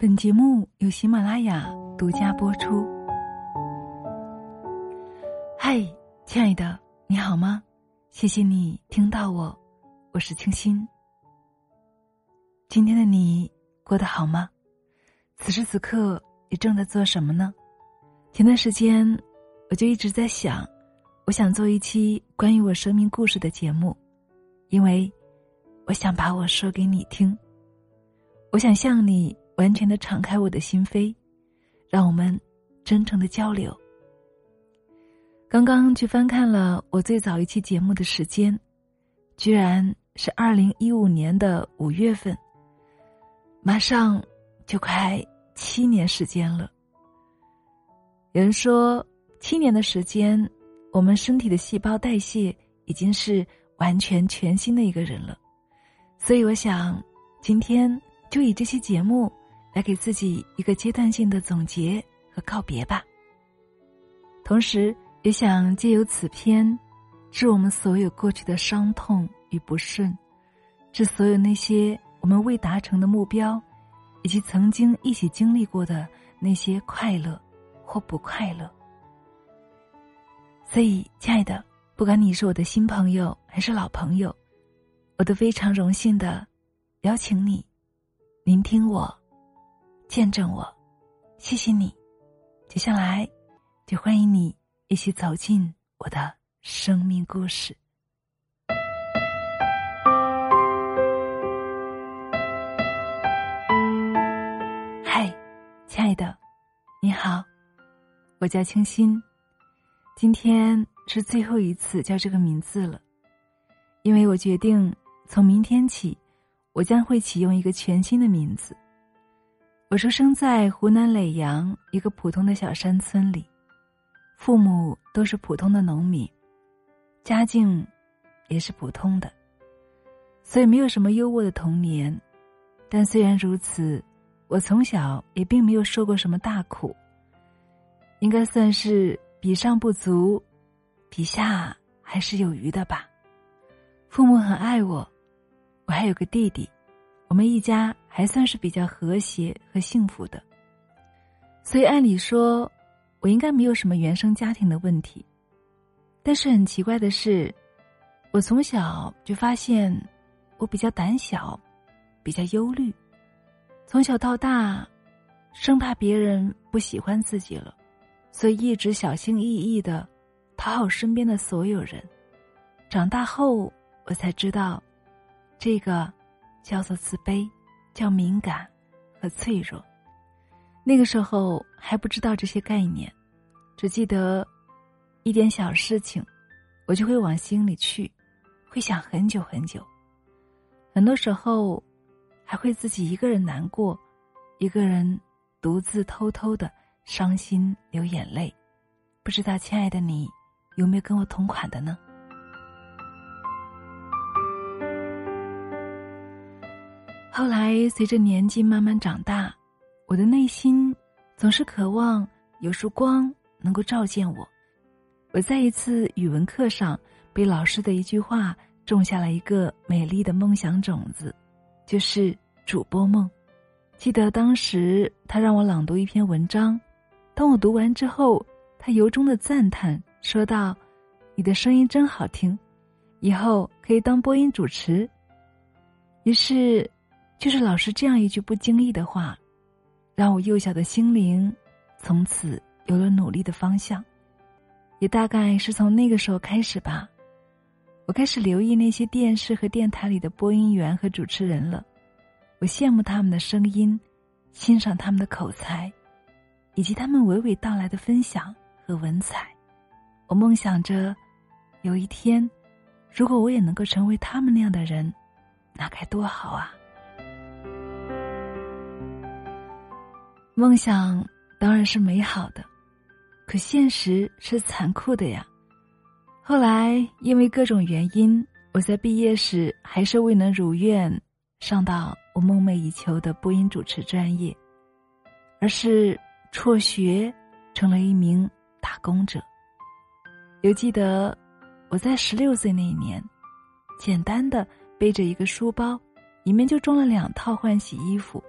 本节目由喜马拉雅独家播出。嗨，亲爱的，你好吗？谢谢你听到我，我是清新。今天的你过得好吗？此时此刻你正在做什么呢？前段时间我就一直在想，我想做一期关于我生命故事的节目，因为我想把我说给你听，我想向你。完全的敞开我的心扉，让我们真诚的交流。刚刚去翻看了我最早一期节目的时间，居然是二零一五年的五月份，马上就快七年时间了。有人说，七年的时间，我们身体的细胞代谢已经是完全全新的一个人了。所以，我想今天就以这期节目。来给自己一个阶段性的总结和告别吧。同时，也想借由此篇，致我们所有过去的伤痛与不顺，致所有那些我们未达成的目标，以及曾经一起经历过的那些快乐或不快乐。所以，亲爱的，不管你是我的新朋友还是老朋友，我都非常荣幸的邀请你聆听我。见证我，谢谢你。接下来，就欢迎你一起走进我的生命故事。嗨，亲爱的，你好，我叫清新。今天是最后一次叫这个名字了，因为我决定从明天起，我将会启用一个全新的名字。我出生在湖南耒阳一个普通的小山村里，父母都是普通的农民，家境也是普通的，所以没有什么优渥的童年。但虽然如此，我从小也并没有受过什么大苦，应该算是比上不足，比下还是有余的吧。父母很爱我，我还有个弟弟。我们一家还算是比较和谐和幸福的，所以按理说，我应该没有什么原生家庭的问题。但是很奇怪的是，我从小就发现我比较胆小，比较忧虑，从小到大，生怕别人不喜欢自己了，所以一直小心翼翼的讨好身边的所有人。长大后，我才知道，这个。叫做自卑，叫敏感和脆弱。那个时候还不知道这些概念，只记得一点小事情，我就会往心里去，会想很久很久。很多时候还会自己一个人难过，一个人独自偷偷的伤心流眼泪。不知道亲爱的你有没有跟我同款的呢？后来，随着年纪慢慢长大，我的内心总是渴望有束光能够照见我。我在一次语文课上，被老师的一句话种下了一个美丽的梦想种子，就是主播梦。记得当时他让我朗读一篇文章，当我读完之后，他由衷的赞叹说道：“你的声音真好听，以后可以当播音主持。”于是。就是老师这样一句不经意的话，让我幼小的心灵从此有了努力的方向。也大概是从那个时候开始吧，我开始留意那些电视和电台里的播音员和主持人了。我羡慕他们的声音，欣赏他们的口才，以及他们娓娓道来的分享和文采。我梦想着，有一天，如果我也能够成为他们那样的人，那该多好啊！梦想当然是美好的，可现实是残酷的呀。后来因为各种原因，我在毕业时还是未能如愿上到我梦寐以求的播音主持专业，而是辍学，成了一名打工者。犹记得我在十六岁那一年，简单的背着一个书包，里面就装了两套换洗衣服。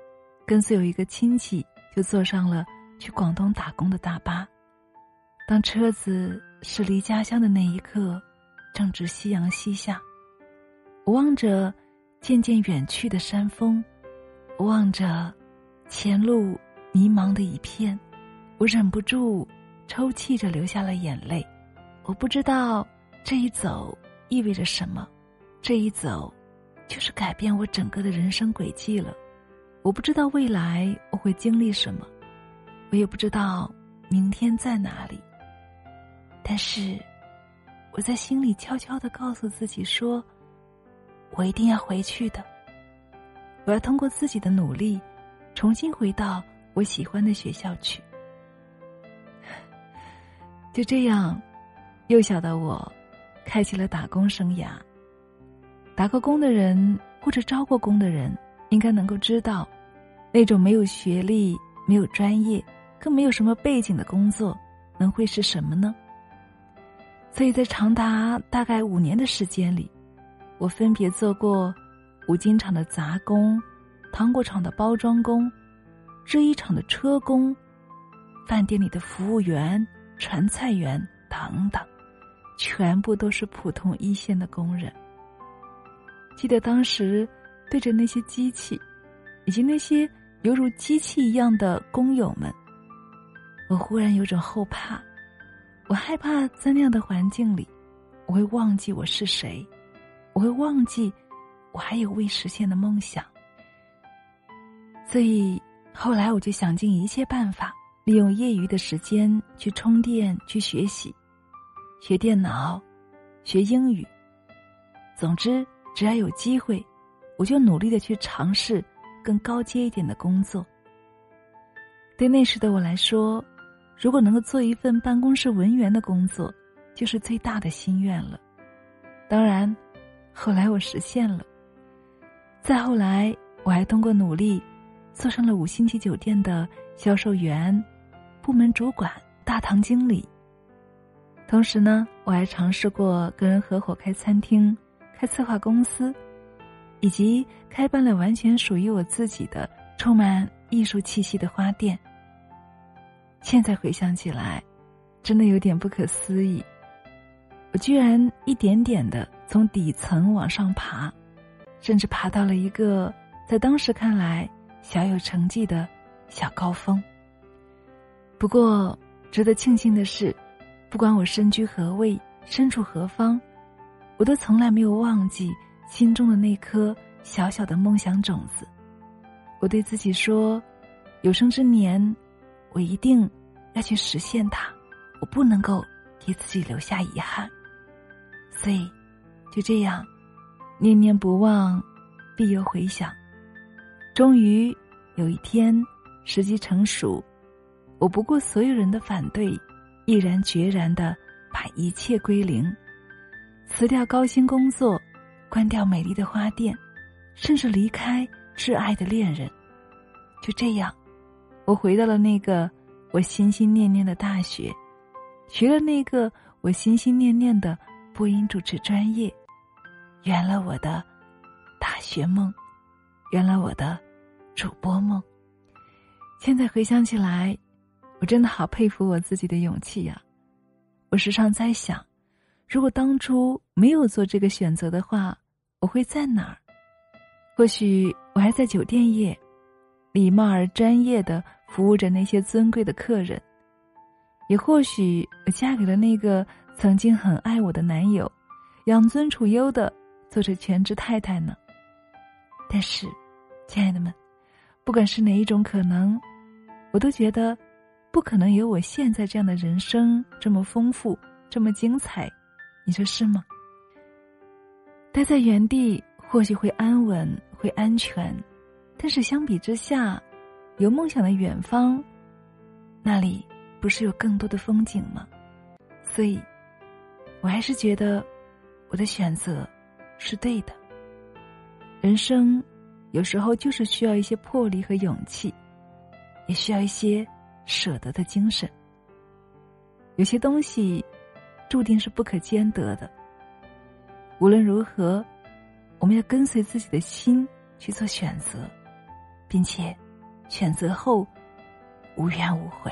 跟随有一个亲戚，就坐上了去广东打工的大巴。当车子驶离家乡的那一刻，正值夕阳西下。我望着渐渐远去的山峰，我望着前路迷茫的一片，我忍不住抽泣着流下了眼泪。我不知道这一走意味着什么，这一走就是改变我整个的人生轨迹了。我不知道未来我会经历什么，我也不知道明天在哪里。但是，我在心里悄悄的告诉自己说：“我一定要回去的。我要通过自己的努力，重新回到我喜欢的学校去。”就这样，幼小的我，开启了打工生涯。打过工的人或者招过工的人，应该能够知道，那种没有学历、没有专业、更没有什么背景的工作，能会是什么呢？所以在长达大概五年的时间里，我分别做过五金厂的杂工、糖果厂的包装工、制衣厂的车工、饭店里的服务员、传菜员等等，全部都是普通一线的工人。记得当时对着那些机器，以及那些犹如机器一样的工友们，我忽然有种后怕。我害怕在那样的环境里，我会忘记我是谁，我会忘记我还有未实现的梦想。所以后来我就想尽一切办法，利用业余的时间去充电、去学习，学电脑，学英语。总之，只要有机会，我就努力的去尝试更高阶一点的工作。对那时的我来说。如果能够做一份办公室文员的工作，就是最大的心愿了。当然，后来我实现了。再后来，我还通过努力，做上了五星级酒店的销售员、部门主管、大堂经理。同时呢，我还尝试过跟人合伙开餐厅、开策划公司，以及开办了完全属于我自己的、充满艺术气息的花店。现在回想起来，真的有点不可思议。我居然一点点的从底层往上爬，甚至爬到了一个在当时看来小有成绩的小高峰。不过，值得庆幸的是，不管我身居何位、身处何方，我都从来没有忘记心中的那颗小小的梦想种子。我对自己说：“有生之年。”我一定要去实现它，我不能够给自己留下遗憾。所以，就这样，念念不忘，必有回响。终于有一天，时机成熟，我不顾所有人的反对，毅然决然的把一切归零，辞掉高薪工作，关掉美丽的花店，甚至离开挚爱的恋人。就这样。我回到了那个我心心念念的大学，学了那个我心心念念的播音主持专业，圆了我的大学梦，圆了我的主播梦。现在回想起来，我真的好佩服我自己的勇气呀！我时常在想，如果当初没有做这个选择的话，我会在哪儿？或许我还在酒店业。礼貌而专业的服务着那些尊贵的客人，也或许我嫁给了那个曾经很爱我的男友，养尊处优的做着全职太太呢。但是，亲爱的们，不管是哪一种可能，我都觉得不可能有我现在这样的人生这么丰富，这么精彩。你说是吗？待在原地或许会安稳，会安全。但是相比之下，有梦想的远方，那里不是有更多的风景吗？所以，我还是觉得我的选择是对的。人生有时候就是需要一些魄力和勇气，也需要一些舍得的精神。有些东西注定是不可兼得的。无论如何，我们要跟随自己的心去做选择。并且，选择后无怨无悔。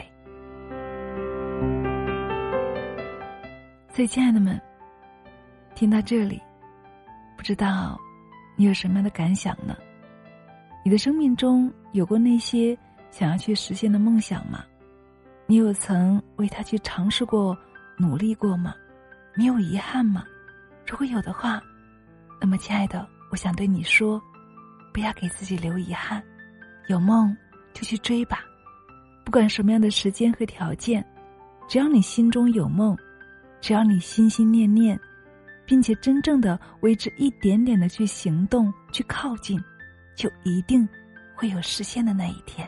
所以，亲爱的们，听到这里，不知道你有什么样的感想呢？你的生命中有过那些想要去实现的梦想吗？你有曾为他去尝试过、努力过吗？你有遗憾吗？如果有的话，那么，亲爱的，我想对你说，不要给自己留遗憾，有梦就去追吧，不管什么样的时间和条件，只要你心中有梦，只要你心心念念，并且真正的为之一点点的去行动、去靠近，就一定会有实现的那一天。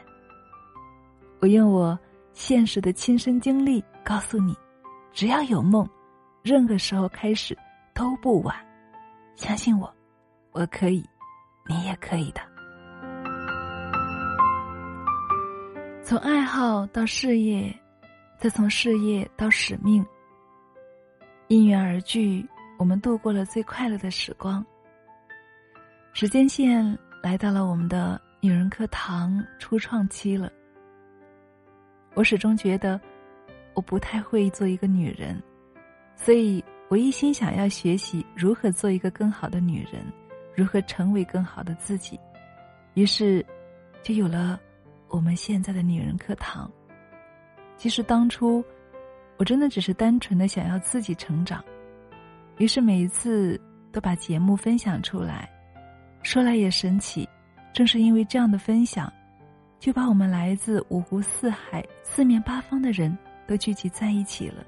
我用我现实的亲身经历告诉你，只要有梦，任何时候开始都不晚。相信我，我可以，你也可以的。从爱好到事业，再从事业到使命，因缘而聚，我们度过了最快乐的时光。时间线来到了我们的女人课堂初创期了。我始终觉得，我不太会做一个女人，所以。我一心想要学习如何做一个更好的女人，如何成为更好的自己，于是，就有了我们现在的女人课堂。其实当初，我真的只是单纯的想要自己成长，于是每一次都把节目分享出来。说来也神奇，正是因为这样的分享，就把我们来自五湖四海、四面八方的人都聚集在一起了。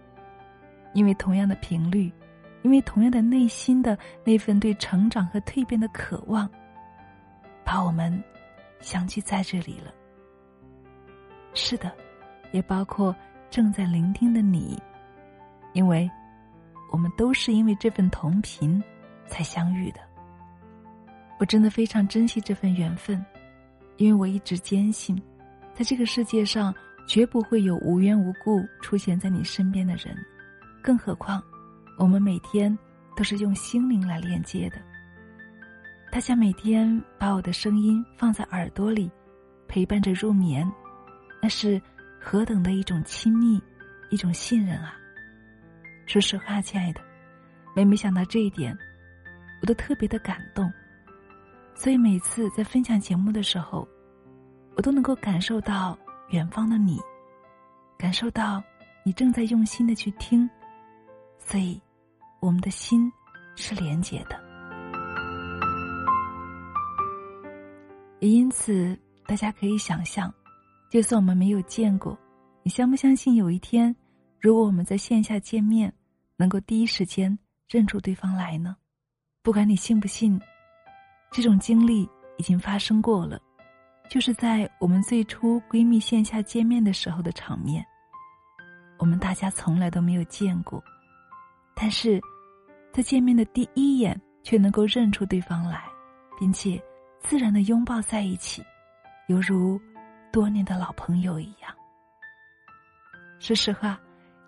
因为同样的频率，因为同样的内心的那份对成长和蜕变的渴望，把我们相聚在这里了。是的，也包括正在聆听的你，因为我们都是因为这份同频才相遇的。我真的非常珍惜这份缘分，因为我一直坚信，在这个世界上绝不会有无缘无故出现在你身边的人。更何况，我们每天都是用心灵来连接的。他想每天把我的声音放在耳朵里，陪伴着入眠，那是何等的一种亲密，一种信任啊！说实话，亲爱的，每每想到这一点，我都特别的感动。所以每次在分享节目的时候，我都能够感受到远方的你，感受到你正在用心的去听。所以，我们的心是连结的，也因此，大家可以想象，就算我们没有见过，你相不相信有一天，如果我们在线下见面，能够第一时间认出对方来呢？不管你信不信，这种经历已经发生过了，就是在我们最初闺蜜线下见面的时候的场面，我们大家从来都没有见过。但是，在见面的第一眼，却能够认出对方来，并且自然的拥抱在一起，犹如多年的老朋友一样。说实话，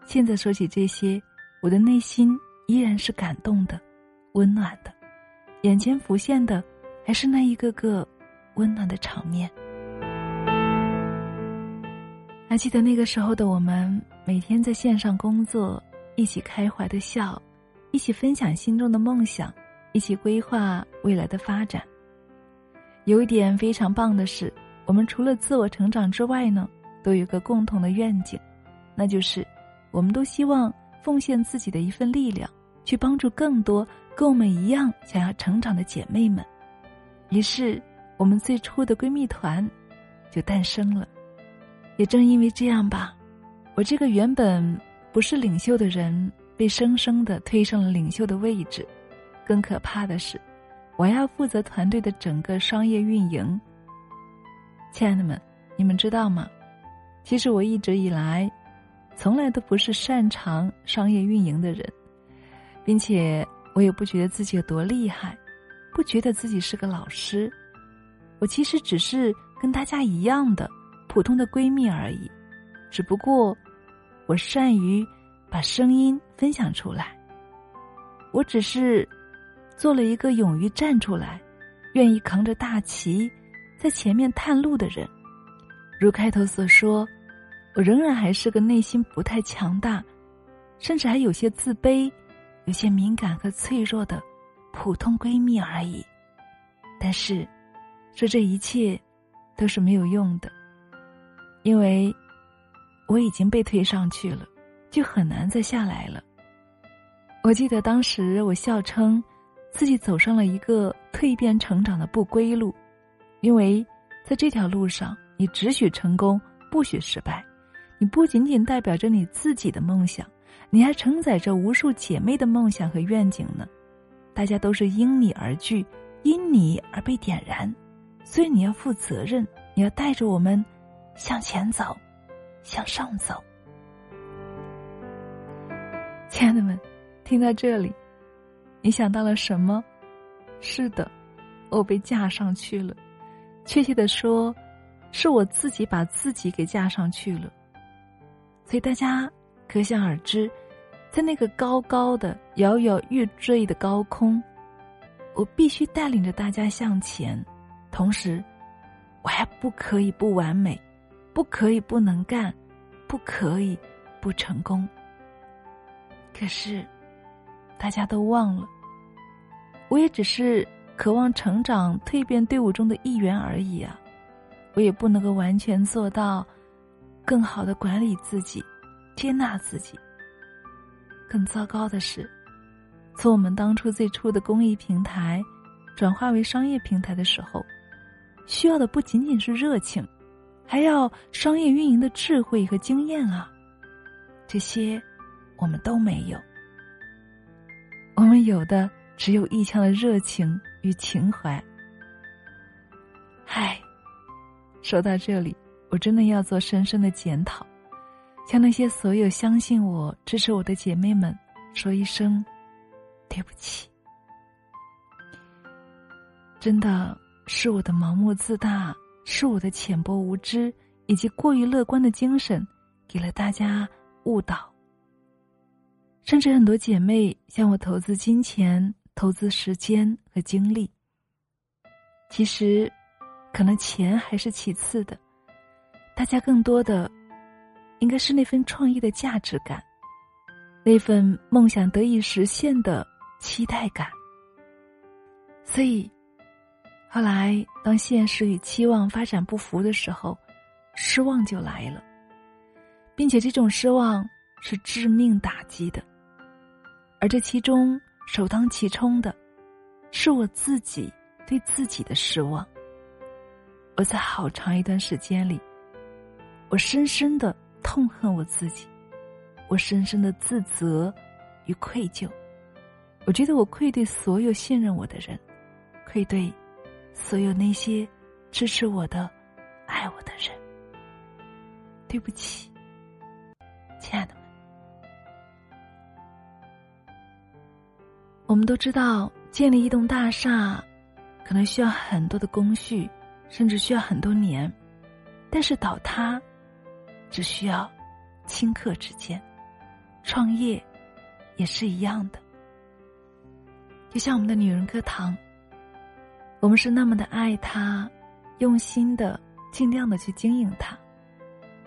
现在说起这些，我的内心依然是感动的、温暖的，眼前浮现的还是那一个个温暖的场面。还记得那个时候的我们，每天在线上工作。一起开怀的笑，一起分享心中的梦想，一起规划未来的发展。有一点非常棒的是，我们除了自我成长之外呢，都有个共同的愿景，那就是，我们都希望奉献自己的一份力量，去帮助更多跟我们一样想要成长的姐妹们。于是，我们最初的闺蜜团就诞生了。也正因为这样吧，我这个原本。不是领袖的人被生生的推上了领袖的位置，更可怕的是，我要负责团队的整个商业运营。亲爱的们，你们知道吗？其实我一直以来，从来都不是擅长商业运营的人，并且我也不觉得自己有多厉害，不觉得自己是个老师。我其实只是跟大家一样的普通的闺蜜而已，只不过。我善于把声音分享出来。我只是做了一个勇于站出来、愿意扛着大旗在前面探路的人。如开头所说，我仍然还是个内心不太强大，甚至还有些自卑、有些敏感和脆弱的普通闺蜜而已。但是，说这一切都是没有用的，因为我已经被推上去了，就很难再下来了。我记得当时我笑称自己走上了一个蜕变成长的不归路，因为在这条路上，你只许成功，不许失败。你不仅仅代表着你自己的梦想，你还承载着无数姐妹的梦想和愿景呢。大家都是因你而聚，因你而被点燃，所以你要负责任，你要带着我们向前走，向上走。亲爱的们。听到这里，你想到了什么？是的，我被架上去了。确切的说，是我自己把自己给架上去了。所以大家可想而知，在那个高高的、摇摇欲坠的高空，我必须带领着大家向前。同时，我还不可以不完美，不可以不能干，不可以不成功。可是。大家都忘了，我也只是渴望成长、蜕变队伍中的一员而已啊！我也不能够完全做到更好的管理自己、接纳自己。更糟糕的是，从我们当初最初的公益平台转化为商业平台的时候，需要的不仅仅是热情，还要商业运营的智慧和经验啊！这些我们都没有。我们有的只有一腔的热情与情怀。唉，说到这里，我真的要做深深的检讨，向那些所有相信我、支持我的姐妹们说一声对不起。真的是我的盲目自大，是我的浅薄无知，以及过于乐观的精神，给了大家误导。甚至很多姐妹向我投资金钱、投资时间和精力。其实，可能钱还是其次的，大家更多的应该是那份创业的价值感，那份梦想得以实现的期待感。所以，后来当现实与期望发展不符的时候，失望就来了，并且这种失望是致命打击的。而这其中首当其冲的，是我自己对自己的失望。我在好长一段时间里，我深深的痛恨我自己，我深深的自责与愧疚。我觉得我愧对所有信任我的人，愧对所有那些支持我的、爱我的人。对不起，亲爱的们。我们都知道，建立一栋大厦，可能需要很多的工序，甚至需要很多年；但是倒塌，只需要顷刻之间。创业也是一样的。就像我们的女人课堂，我们是那么的爱他，用心的、尽量的去经营他，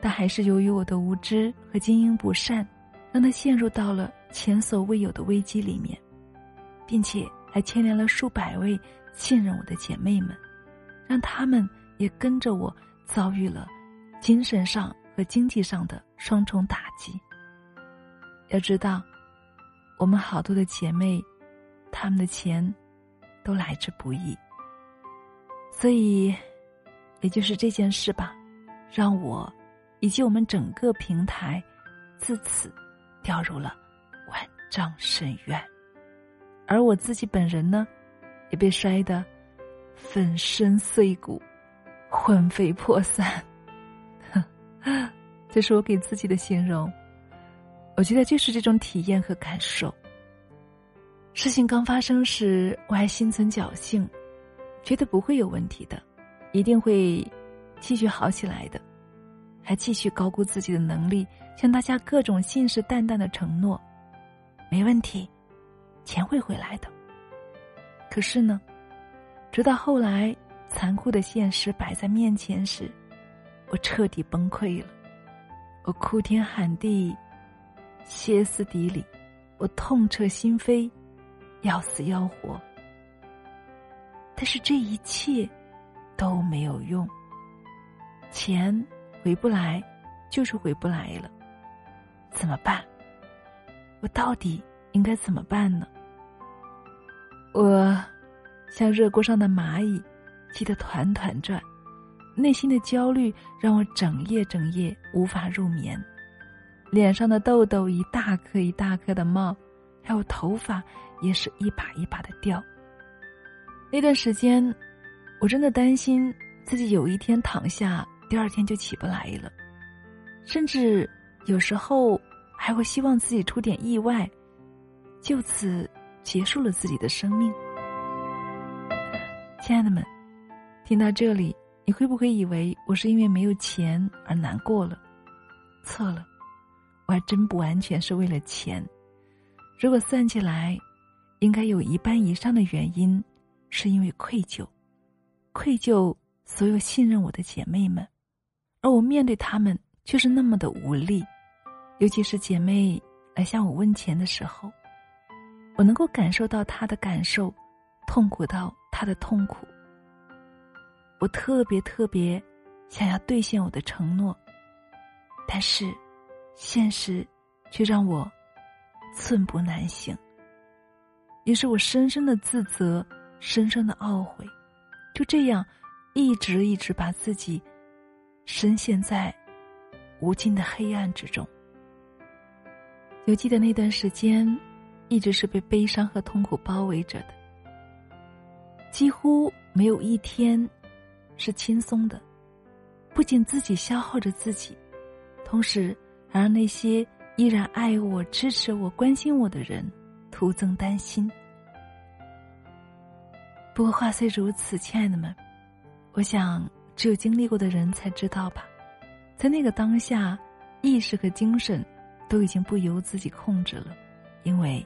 但还是由于我的无知和经营不善，让他陷入到了前所未有的危机里面。并且还牵连了数百位信任我的姐妹们，让他们也跟着我遭遇了精神上和经济上的双重打击。要知道，我们好多的姐妹，她们的钱都来之不易。所以，也就是这件事吧，让我以及我们整个平台自此掉入了万丈深渊。而我自己本人呢，也被摔得粉身碎骨、魂飞魄散。这是我给自己的形容。我觉得就是这种体验和感受。事情刚发生时，我还心存侥幸，觉得不会有问题的，一定会继续好起来的，还继续高估自己的能力，向大家各种信誓旦旦的承诺，没问题。钱会回来的。可是呢，直到后来残酷的现实摆在面前时，我彻底崩溃了，我哭天喊地，歇斯底里，我痛彻心扉，要死要活。但是这一切都没有用，钱回不来，就是回不来了，怎么办？我到底应该怎么办呢？我像热锅上的蚂蚁，急得团团转，内心的焦虑让我整夜整夜无法入眠，脸上的痘痘一大颗一大颗的冒，还有头发也是一把一把的掉。那段时间，我真的担心自己有一天躺下，第二天就起不来了，甚至有时候还会希望自己出点意外，就此。结束了自己的生命，亲爱的们，听到这里，你会不会以为我是因为没有钱而难过了？错了，我还真不完全是为了钱。如果算起来，应该有一半以上的原因是因为愧疚，愧疚所有信任我的姐妹们，而我面对她们却是那么的无力，尤其是姐妹来向我问钱的时候。我能够感受到她的感受，痛苦到她的痛苦。我特别特别想要兑现我的承诺，但是现实却让我寸步难行。于是我深深的自责，深深的懊悔，就这样一直一直把自己深陷在无尽的黑暗之中。犹记得那段时间。一直是被悲伤和痛苦包围着的，几乎没有一天是轻松的。不仅自己消耗着自己，同时还让那些依然爱我、支持我、关心我的人徒增担心。不过话虽如此，亲爱的们，我想只有经历过的人才知道吧，在那个当下，意识和精神都已经不由自己控制了，因为。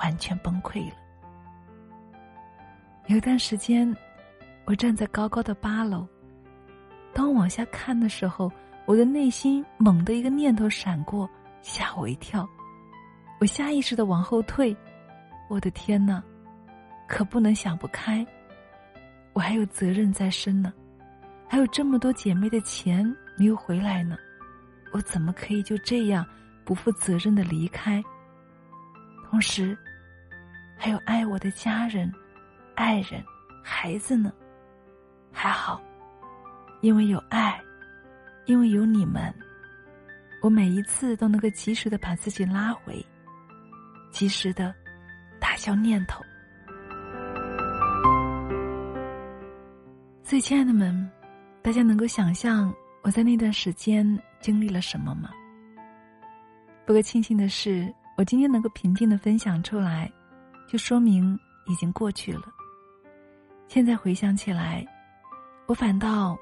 完全崩溃了。有一段时间，我站在高高的八楼，当我往下看的时候，我的内心猛地一个念头闪过，吓我一跳。我下意识的往后退。我的天哪，可不能想不开。我还有责任在身呢，还有这么多姐妹的钱没有回来呢，我怎么可以就这样不负责任的离开？同时，还有爱我的家人、爱人、孩子呢。还好，因为有爱，因为有你们，我每一次都能够及时的把自己拉回，及时的打消念头。所以，亲爱的们，大家能够想象我在那段时间经历了什么吗？不过庆幸的是。我今天能够平静的分享出来，就说明已经过去了。现在回想起来，我反倒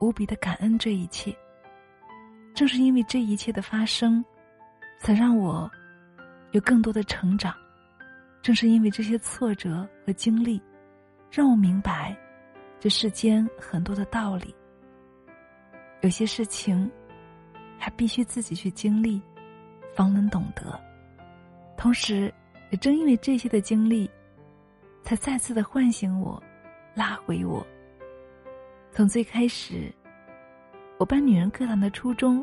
无比的感恩这一切。正是因为这一切的发生，才让我有更多的成长。正是因为这些挫折和经历，让我明白这世间很多的道理。有些事情，还必须自己去经历，方能懂得。同时，也正因为这些的经历，才再次的唤醒我，拉回我。从最开始，我办女人课堂的初衷，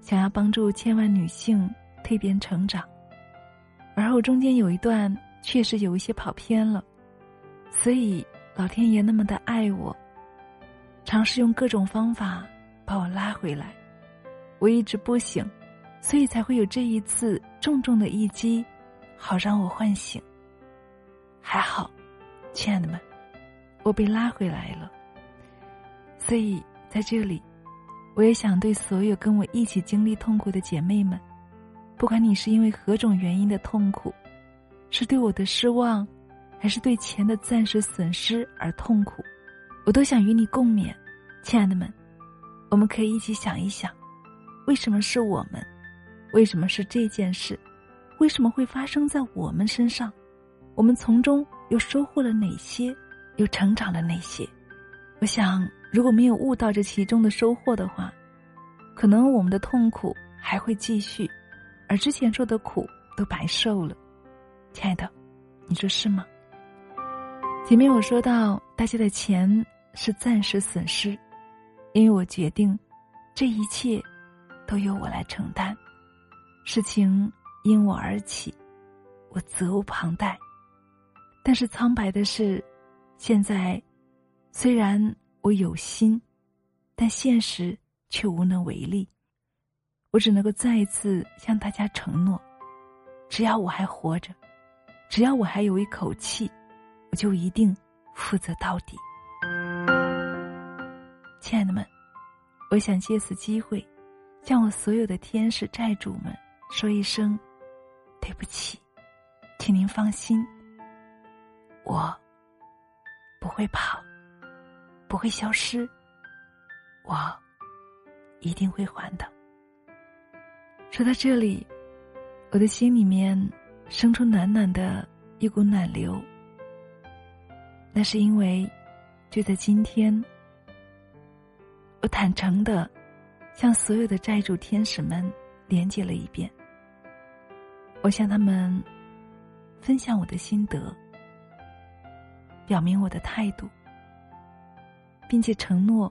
想要帮助千万女性蜕变成长，而后中间有一段确实有一些跑偏了，所以老天爷那么的爱我，尝试用各种方法把我拉回来，我一直不醒。所以才会有这一次重重的一击，好让我唤醒。还好，亲爱的们，我被拉回来了。所以在这里，我也想对所有跟我一起经历痛苦的姐妹们，不管你是因为何种原因的痛苦，是对我的失望，还是对钱的暂时损失而痛苦，我都想与你共勉。亲爱的们，我们可以一起想一想，为什么是我们？为什么是这件事？为什么会发生在我们身上？我们从中又收获了哪些？又成长了哪些？我想，如果没有悟到这其中的收获的话，可能我们的痛苦还会继续，而之前受的苦都白受了。亲爱的，你说是吗？前面我说到，大家的钱是暂时损失，因为我决定，这一切都由我来承担，事情因我而起，我责无旁贷。但是苍白的是，现在虽然我有心，但现实却无能为力。我只能够再一次向大家承诺：只要我还活着，只要我还有一口气。我就一定负责到底，亲爱的们，我想借此机会，向我所有的天使债主们说一声对不起，请您放心，我不会跑，不会消失，我一定会还的。说到这里，我的心里面生出暖暖的一股暖流。那是因为，就在今天，我坦诚的向所有的债主天使们连接了一遍。我向他们分享我的心得，表明我的态度，并且承诺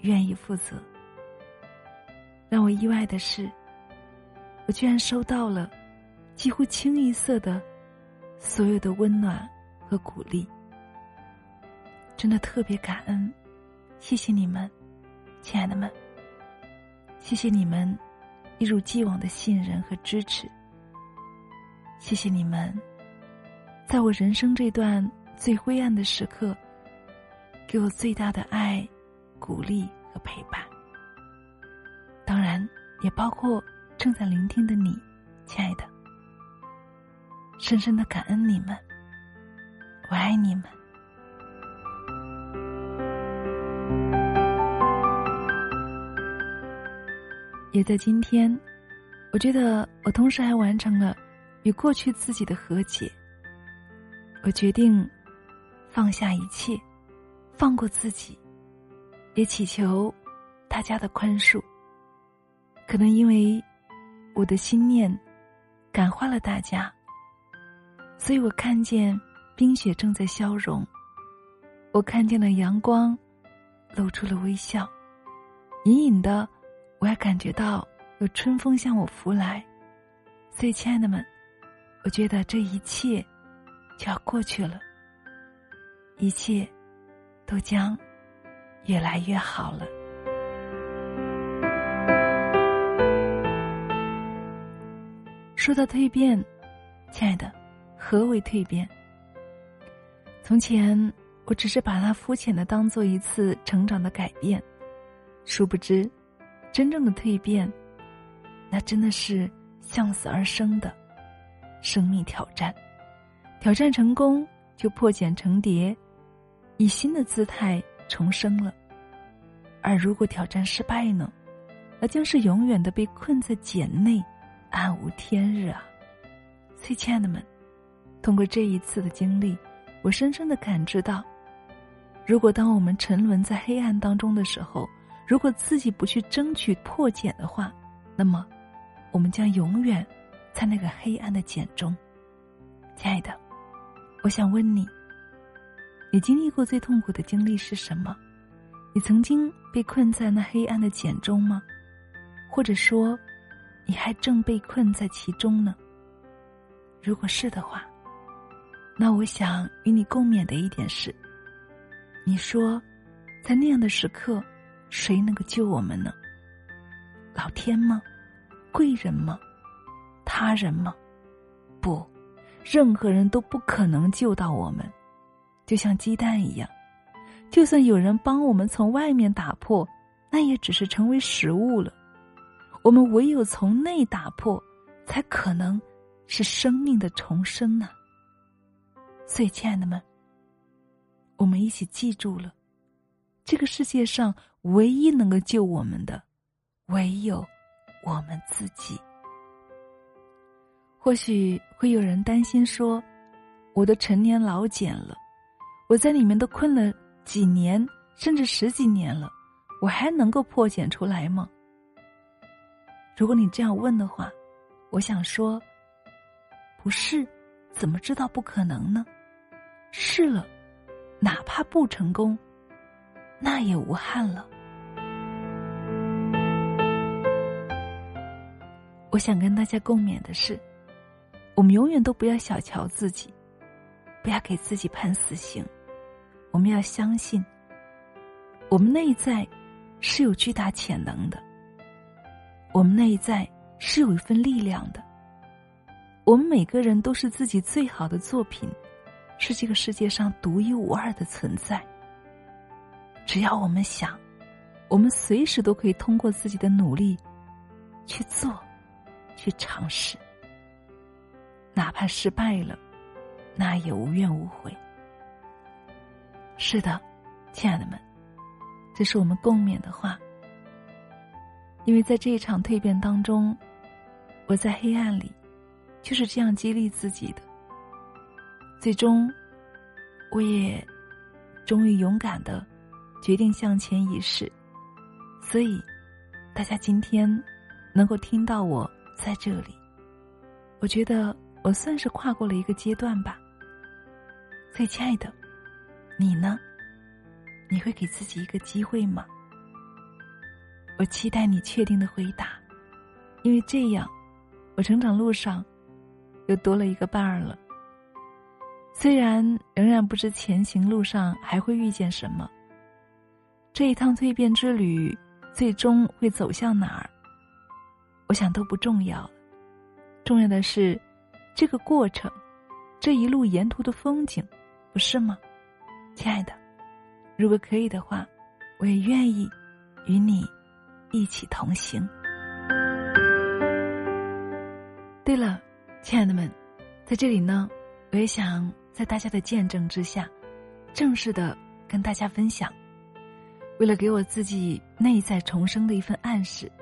愿意负责。让我意外的是，我居然收到了几乎清一色的所有的温暖和鼓励。真的特别感恩，谢谢你们，亲爱的们。谢谢你们一如既往的信任和支持。谢谢你们，在我人生这段最灰暗的时刻，给我最大的爱、鼓励和陪伴。当然，也包括正在聆听的你，亲爱的。深深的感恩你们，我爱你们。也在今天，我觉得我同时还完成了与过去自己的和解。我决定放下一切，放过自己，也祈求大家的宽恕。可能因为我的心念感化了大家，所以我看见冰雪正在消融，我看见了阳光露出了微笑，隐隐的。我也感觉到有春风向我拂来，所以，亲爱的们，我觉得这一切就要过去了，一切都将越来越好了。说到蜕变，亲爱的，何为蜕变？从前我只是把它肤浅的当做一次成长的改变，殊不知。真正的蜕变，那真的是向死而生的生命挑战。挑战成功，就破茧成蝶，以新的姿态重生了；而如果挑战失败呢，那将是永远的被困在茧内，暗无天日啊！所以，亲爱的们，通过这一次的经历，我深深的感知到，如果当我们沉沦在黑暗当中的时候，如果自己不去争取破茧的话，那么，我们将永远在那个黑暗的茧中。亲爱的，我想问你：你经历过最痛苦的经历是什么？你曾经被困在那黑暗的茧中吗？或者说，你还正被困在其中呢？如果是的话，那我想与你共勉的一点是：你说，在那样的时刻。谁能够救我们呢？老天吗？贵人吗？他人吗？不，任何人都不可能救到我们。就像鸡蛋一样，就算有人帮我们从外面打破，那也只是成为食物了。我们唯有从内打破，才可能是生命的重生呢。所以，亲爱的们，我们一起记住了，这个世界上。唯一能够救我们的，唯有我们自己。或许会有人担心说：“我的陈年老茧了，我在里面都困了几年，甚至十几年了，我还能够破茧出来吗？如果你这样问的话，我想说，不是，怎么知道不可能呢？试了，哪怕不成功，那也无憾了。我想跟大家共勉的是，我们永远都不要小瞧自己，不要给自己判死刑。我们要相信，我们内在是有巨大潜能的，我们内在是有一份力量的。我们每个人都是自己最好的作品，是这个世界上独一无二的存在。只要我们想，我们随时都可以通过自己的努力去做。去尝试，哪怕失败了，那也无怨无悔。是的，亲爱的们，这是我们共勉的话。因为在这一场蜕变当中，我在黑暗里就是这样激励自己的。最终，我也终于勇敢的决定向前一试。所以，大家今天能够听到我。在这里，我觉得我算是跨过了一个阶段吧。最亲爱的，你呢？你会给自己一个机会吗？我期待你确定的回答，因为这样，我成长路上又多了一个伴儿了。虽然仍然不知前行路上还会遇见什么，这一趟蜕变之旅最终会走向哪儿？我想都不重要了，重要的是这个过程，这一路沿途的风景，不是吗，亲爱的？如果可以的话，我也愿意与你一起同行。对了，亲爱的们，在这里呢，我也想在大家的见证之下，正式的跟大家分享，为了给我自己内在重生的一份暗示，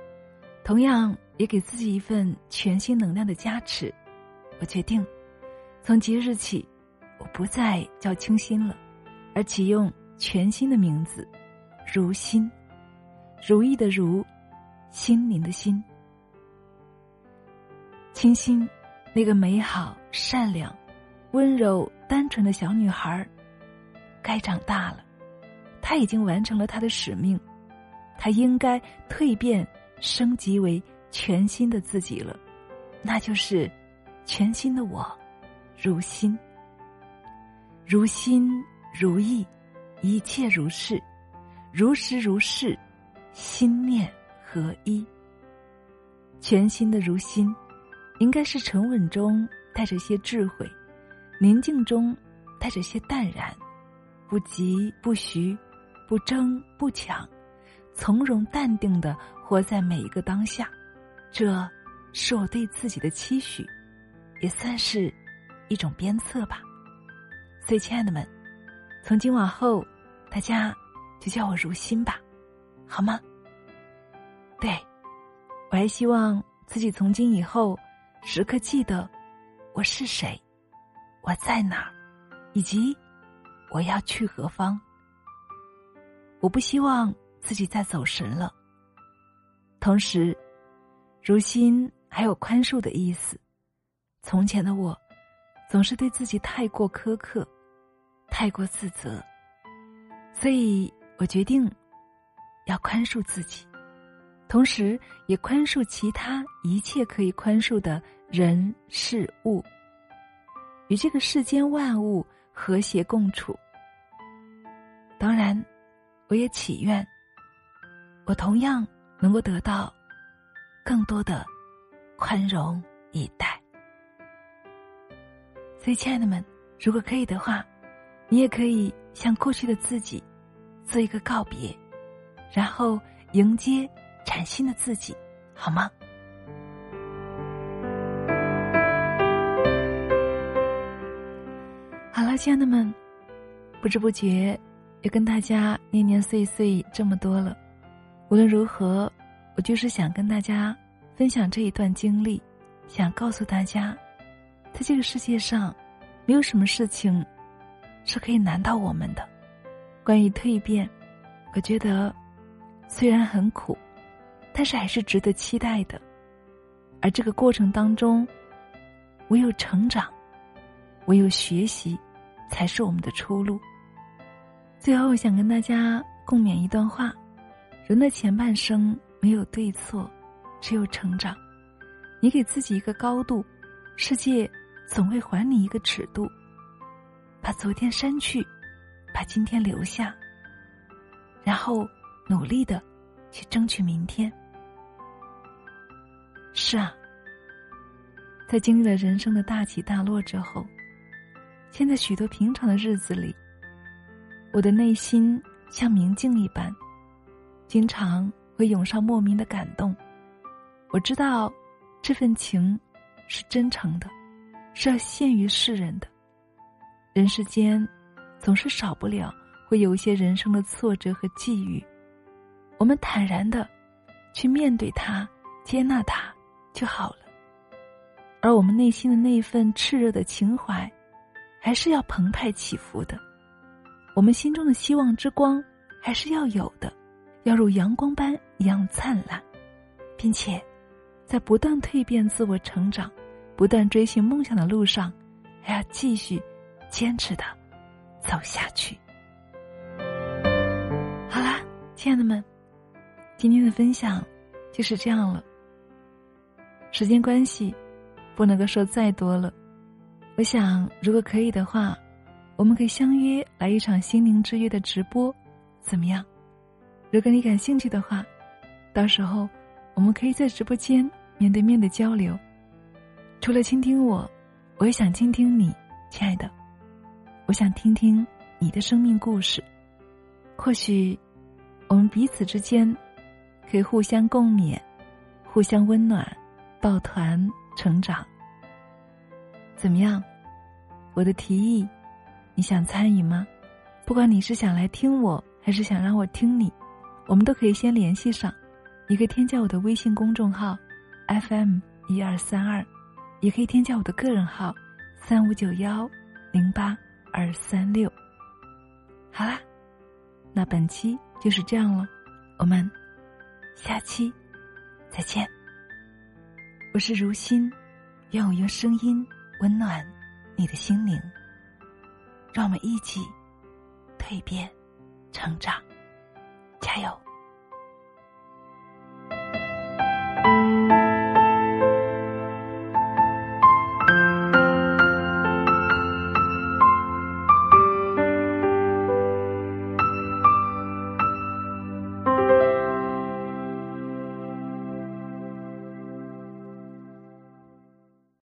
同样。也给自己一份全新能量的加持，我决定，从即日起，我不再叫清新了，而启用全新的名字——如心，如意的如，心灵的心。清新，那个美好、善良、温柔、单纯的小女孩，该长大了，她已经完成了她的使命，她应该蜕变、升级为。全新的自己了，那就是全新的我，如心，如心如意，一切如是，如实如是，心念合一。全新的如心，应该是沉稳中带着些智慧，宁静中带着些淡然，不急不徐，不争不抢，从容淡定的活在每一个当下。这是我对自己的期许，也算是一种鞭策吧。所以，亲爱的们，从今往后，大家就叫我如心吧，好吗？对，我还希望自己从今以后时刻记得我是谁，我在哪儿，以及我要去何方。我不希望自己再走神了，同时。如心还有宽恕的意思。从前的我，总是对自己太过苛刻，太过自责，所以我决定要宽恕自己，同时也宽恕其他一切可以宽恕的人事物，与这个世间万物和谐共处。当然，我也祈愿，我同样能够得到。更多的宽容以待，所以，亲爱的们，如果可以的话，你也可以向过去的自己做一个告别，然后迎接崭新的自己，好吗？好了，亲爱的们，不知不觉又跟大家年年岁岁这么多了，无论如何。我就是想跟大家分享这一段经历，想告诉大家，在这个世界上，没有什么事情是可以难倒我们的。关于蜕变，我觉得虽然很苦，但是还是值得期待的。而这个过程当中，唯有成长，唯有学习，才是我们的出路。最后，想跟大家共勉一段话：人的前半生没有对错，只有成长。你给自己一个高度，世界总会还你一个尺度。把昨天删去，把今天留下，然后努力的去争取明天。是啊，在经历了人生的大起大落之后，现在许多平常的日子里，我的内心像明镜一般，经常会涌上莫名的感动。我知道，这份情是真诚的，是要献于世人的。人世间，总是少不了会有一些人生的挫折和际遇，我们坦然的去面对它，接纳它。就好了。而我们内心的那份炽热的情怀，还是要澎湃起伏的。我们心中的希望之光，还是要有的，要如阳光般一样灿烂，并且，在不断蜕变、自我成长、不断追寻梦想的路上，还要继续坚持的走下去。好啦，亲爱的们，今天的分享就是这样了。时间关系，不能够说再多了。我想，如果可以的话，我们可以相约来一场心灵之约的直播，怎么样？如果你感兴趣的话，到时候我们可以在直播间面对面的交流。除了倾听我，我也想倾听你，亲爱的。我想听听你的生命故事。或许，我们彼此之间可以互相共勉，互相温暖。抱团成长，怎么样？我的提议，你想参与吗？不管你是想来听我，还是想让我听你，我们都可以先联系上。你可以添加我的微信公众号 FM 一二三二，也可以添加我的个人号三五九幺零八二三六。好啦，那本期就是这样了，我们下期再见。我是如新，愿我用声音温暖你的心灵。让我们一起蜕变、成长，加油！